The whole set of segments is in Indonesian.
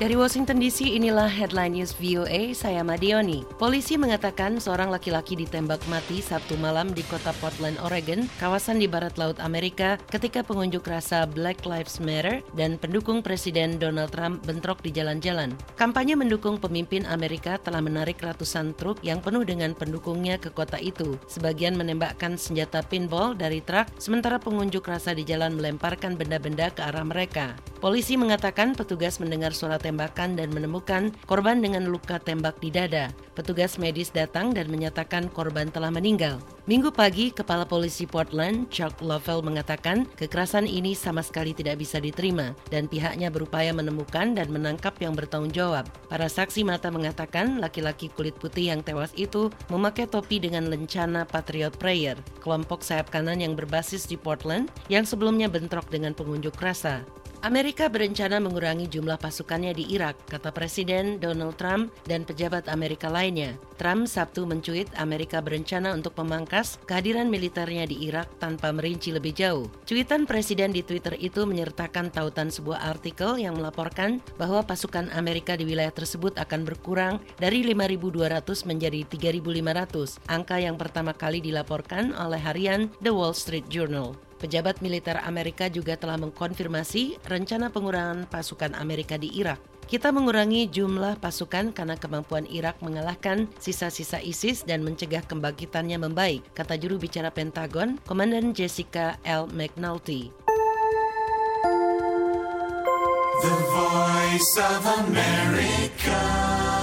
Dari Washington DC, inilah headline news VOA, saya Madioni. Polisi mengatakan seorang laki-laki ditembak mati Sabtu malam di kota Portland, Oregon, kawasan di barat laut Amerika, ketika pengunjuk rasa Black Lives Matter dan pendukung Presiden Donald Trump bentrok di jalan-jalan. Kampanye mendukung pemimpin Amerika telah menarik ratusan truk yang penuh dengan pendukungnya ke kota itu. Sebagian menembakkan senjata pinball dari truk, sementara pengunjuk rasa di jalan melemparkan benda-benda ke arah mereka. Polisi mengatakan petugas mendengar suara tembakan dan menemukan korban dengan luka tembak di dada. Petugas medis datang dan menyatakan korban telah meninggal. Minggu pagi, Kepala Polisi Portland, Chuck Lovell mengatakan kekerasan ini sama sekali tidak bisa diterima dan pihaknya berupaya menemukan dan menangkap yang bertanggung jawab. Para saksi mata mengatakan laki-laki kulit putih yang tewas itu memakai topi dengan lencana Patriot Prayer, kelompok sayap kanan yang berbasis di Portland yang sebelumnya bentrok dengan pengunjuk rasa. Amerika berencana mengurangi jumlah pasukannya di Irak, kata Presiden Donald Trump dan pejabat Amerika lainnya. Trump Sabtu mencuit Amerika berencana untuk memangkas kehadiran militernya di Irak tanpa merinci lebih jauh. Cuitan Presiden di Twitter itu menyertakan tautan sebuah artikel yang melaporkan bahwa pasukan Amerika di wilayah tersebut akan berkurang dari 5.200 menjadi 3.500, angka yang pertama kali dilaporkan oleh harian The Wall Street Journal. Pejabat militer Amerika juga telah mengkonfirmasi rencana pengurangan pasukan Amerika di Irak. Kita mengurangi jumlah pasukan karena kemampuan Irak mengalahkan sisa-sisa ISIS dan mencegah kembangkitannya membaik, kata juru bicara Pentagon, Komandan Jessica L. McNulty. The Voice of America.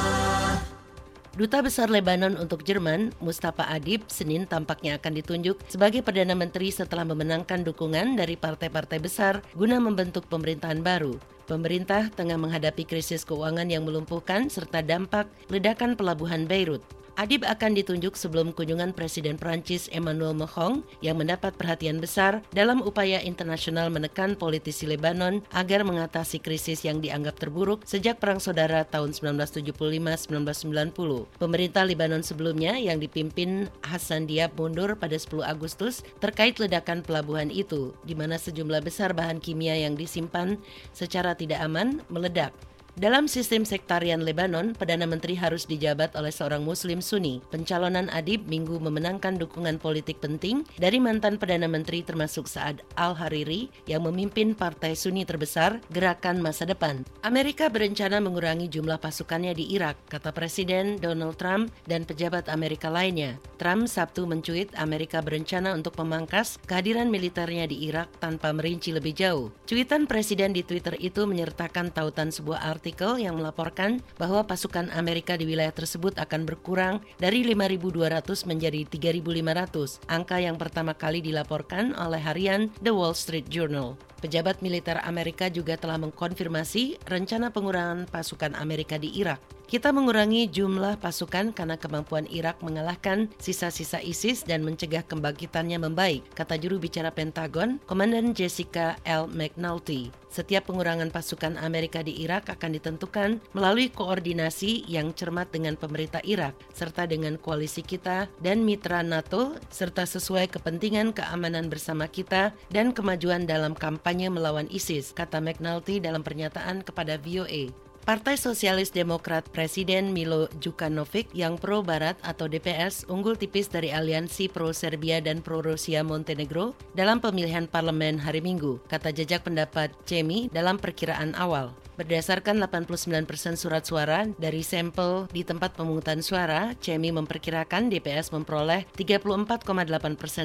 Duta Besar Lebanon untuk Jerman, Mustafa Adib, Senin tampaknya akan ditunjuk sebagai Perdana Menteri setelah memenangkan dukungan dari partai-partai besar guna membentuk pemerintahan baru. Pemerintah tengah menghadapi krisis keuangan yang melumpuhkan serta dampak ledakan pelabuhan Beirut. Adib akan ditunjuk sebelum kunjungan Presiden Prancis Emmanuel Macron yang mendapat perhatian besar dalam upaya internasional menekan politisi Lebanon agar mengatasi krisis yang dianggap terburuk sejak Perang Saudara tahun 1975-1990. Pemerintah Lebanon sebelumnya yang dipimpin Hassan Diab mundur pada 10 Agustus terkait ledakan pelabuhan itu, di mana sejumlah besar bahan kimia yang disimpan secara tidak aman meledak. Dalam sistem sektarian Lebanon, Perdana Menteri harus dijabat oleh seorang Muslim Sunni. Pencalonan Adib minggu memenangkan dukungan politik penting dari mantan Perdana Menteri termasuk Saad Al-Hariri yang memimpin partai Sunni terbesar Gerakan Masa Depan. Amerika berencana mengurangi jumlah pasukannya di Irak, kata Presiden Donald Trump dan pejabat Amerika lainnya. Trump Sabtu mencuit Amerika berencana untuk memangkas kehadiran militernya di Irak tanpa merinci lebih jauh. Cuitan Presiden di Twitter itu menyertakan tautan sebuah arti artikel yang melaporkan bahwa pasukan Amerika di wilayah tersebut akan berkurang dari 5.200 menjadi 3.500, angka yang pertama kali dilaporkan oleh harian The Wall Street Journal. Pejabat militer Amerika juga telah mengkonfirmasi rencana pengurangan pasukan Amerika di Irak. Kita mengurangi jumlah pasukan karena kemampuan Irak mengalahkan sisa-sisa ISIS dan mencegah kembangkitannya membaik, kata juru bicara Pentagon, Komandan Jessica L. McNulty. Setiap pengurangan pasukan Amerika di Irak akan ditentukan melalui koordinasi yang cermat dengan pemerintah Irak, serta dengan koalisi kita dan mitra NATO, serta sesuai kepentingan keamanan bersama kita dan kemajuan dalam kampanye melawan ISIS, kata McNulty dalam pernyataan kepada VOA. Partai Sosialis Demokrat Presiden Milo Djukanovic yang pro-Barat atau DPS unggul tipis dari aliansi pro-Serbia dan pro-Rusia Montenegro dalam pemilihan parlemen hari Minggu, kata jejak pendapat Cemi dalam perkiraan awal. Berdasarkan 89% surat suara dari sampel di tempat pemungutan suara, CEMI memperkirakan DPS memperoleh 34,8%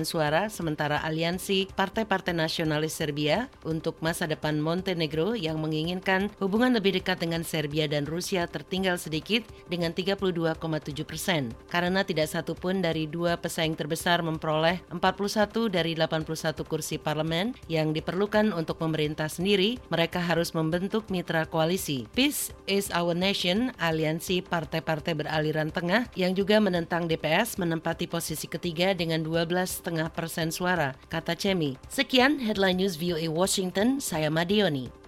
suara, sementara aliansi Partai-Partai Nasionalis Serbia untuk masa depan Montenegro yang menginginkan hubungan lebih dekat dengan Serbia dan Rusia tertinggal sedikit dengan 32,7 persen. Karena tidak satu pun dari dua pesaing terbesar memperoleh 41 dari 81 kursi parlemen yang diperlukan untuk pemerintah sendiri, mereka harus membentuk koalisi. Peace is Our Nation, aliansi partai-partai beraliran tengah yang juga menentang DPS menempati posisi ketiga dengan 12,5 persen suara, kata Cemi. Sekian Headline News VOA Washington, saya Madioni.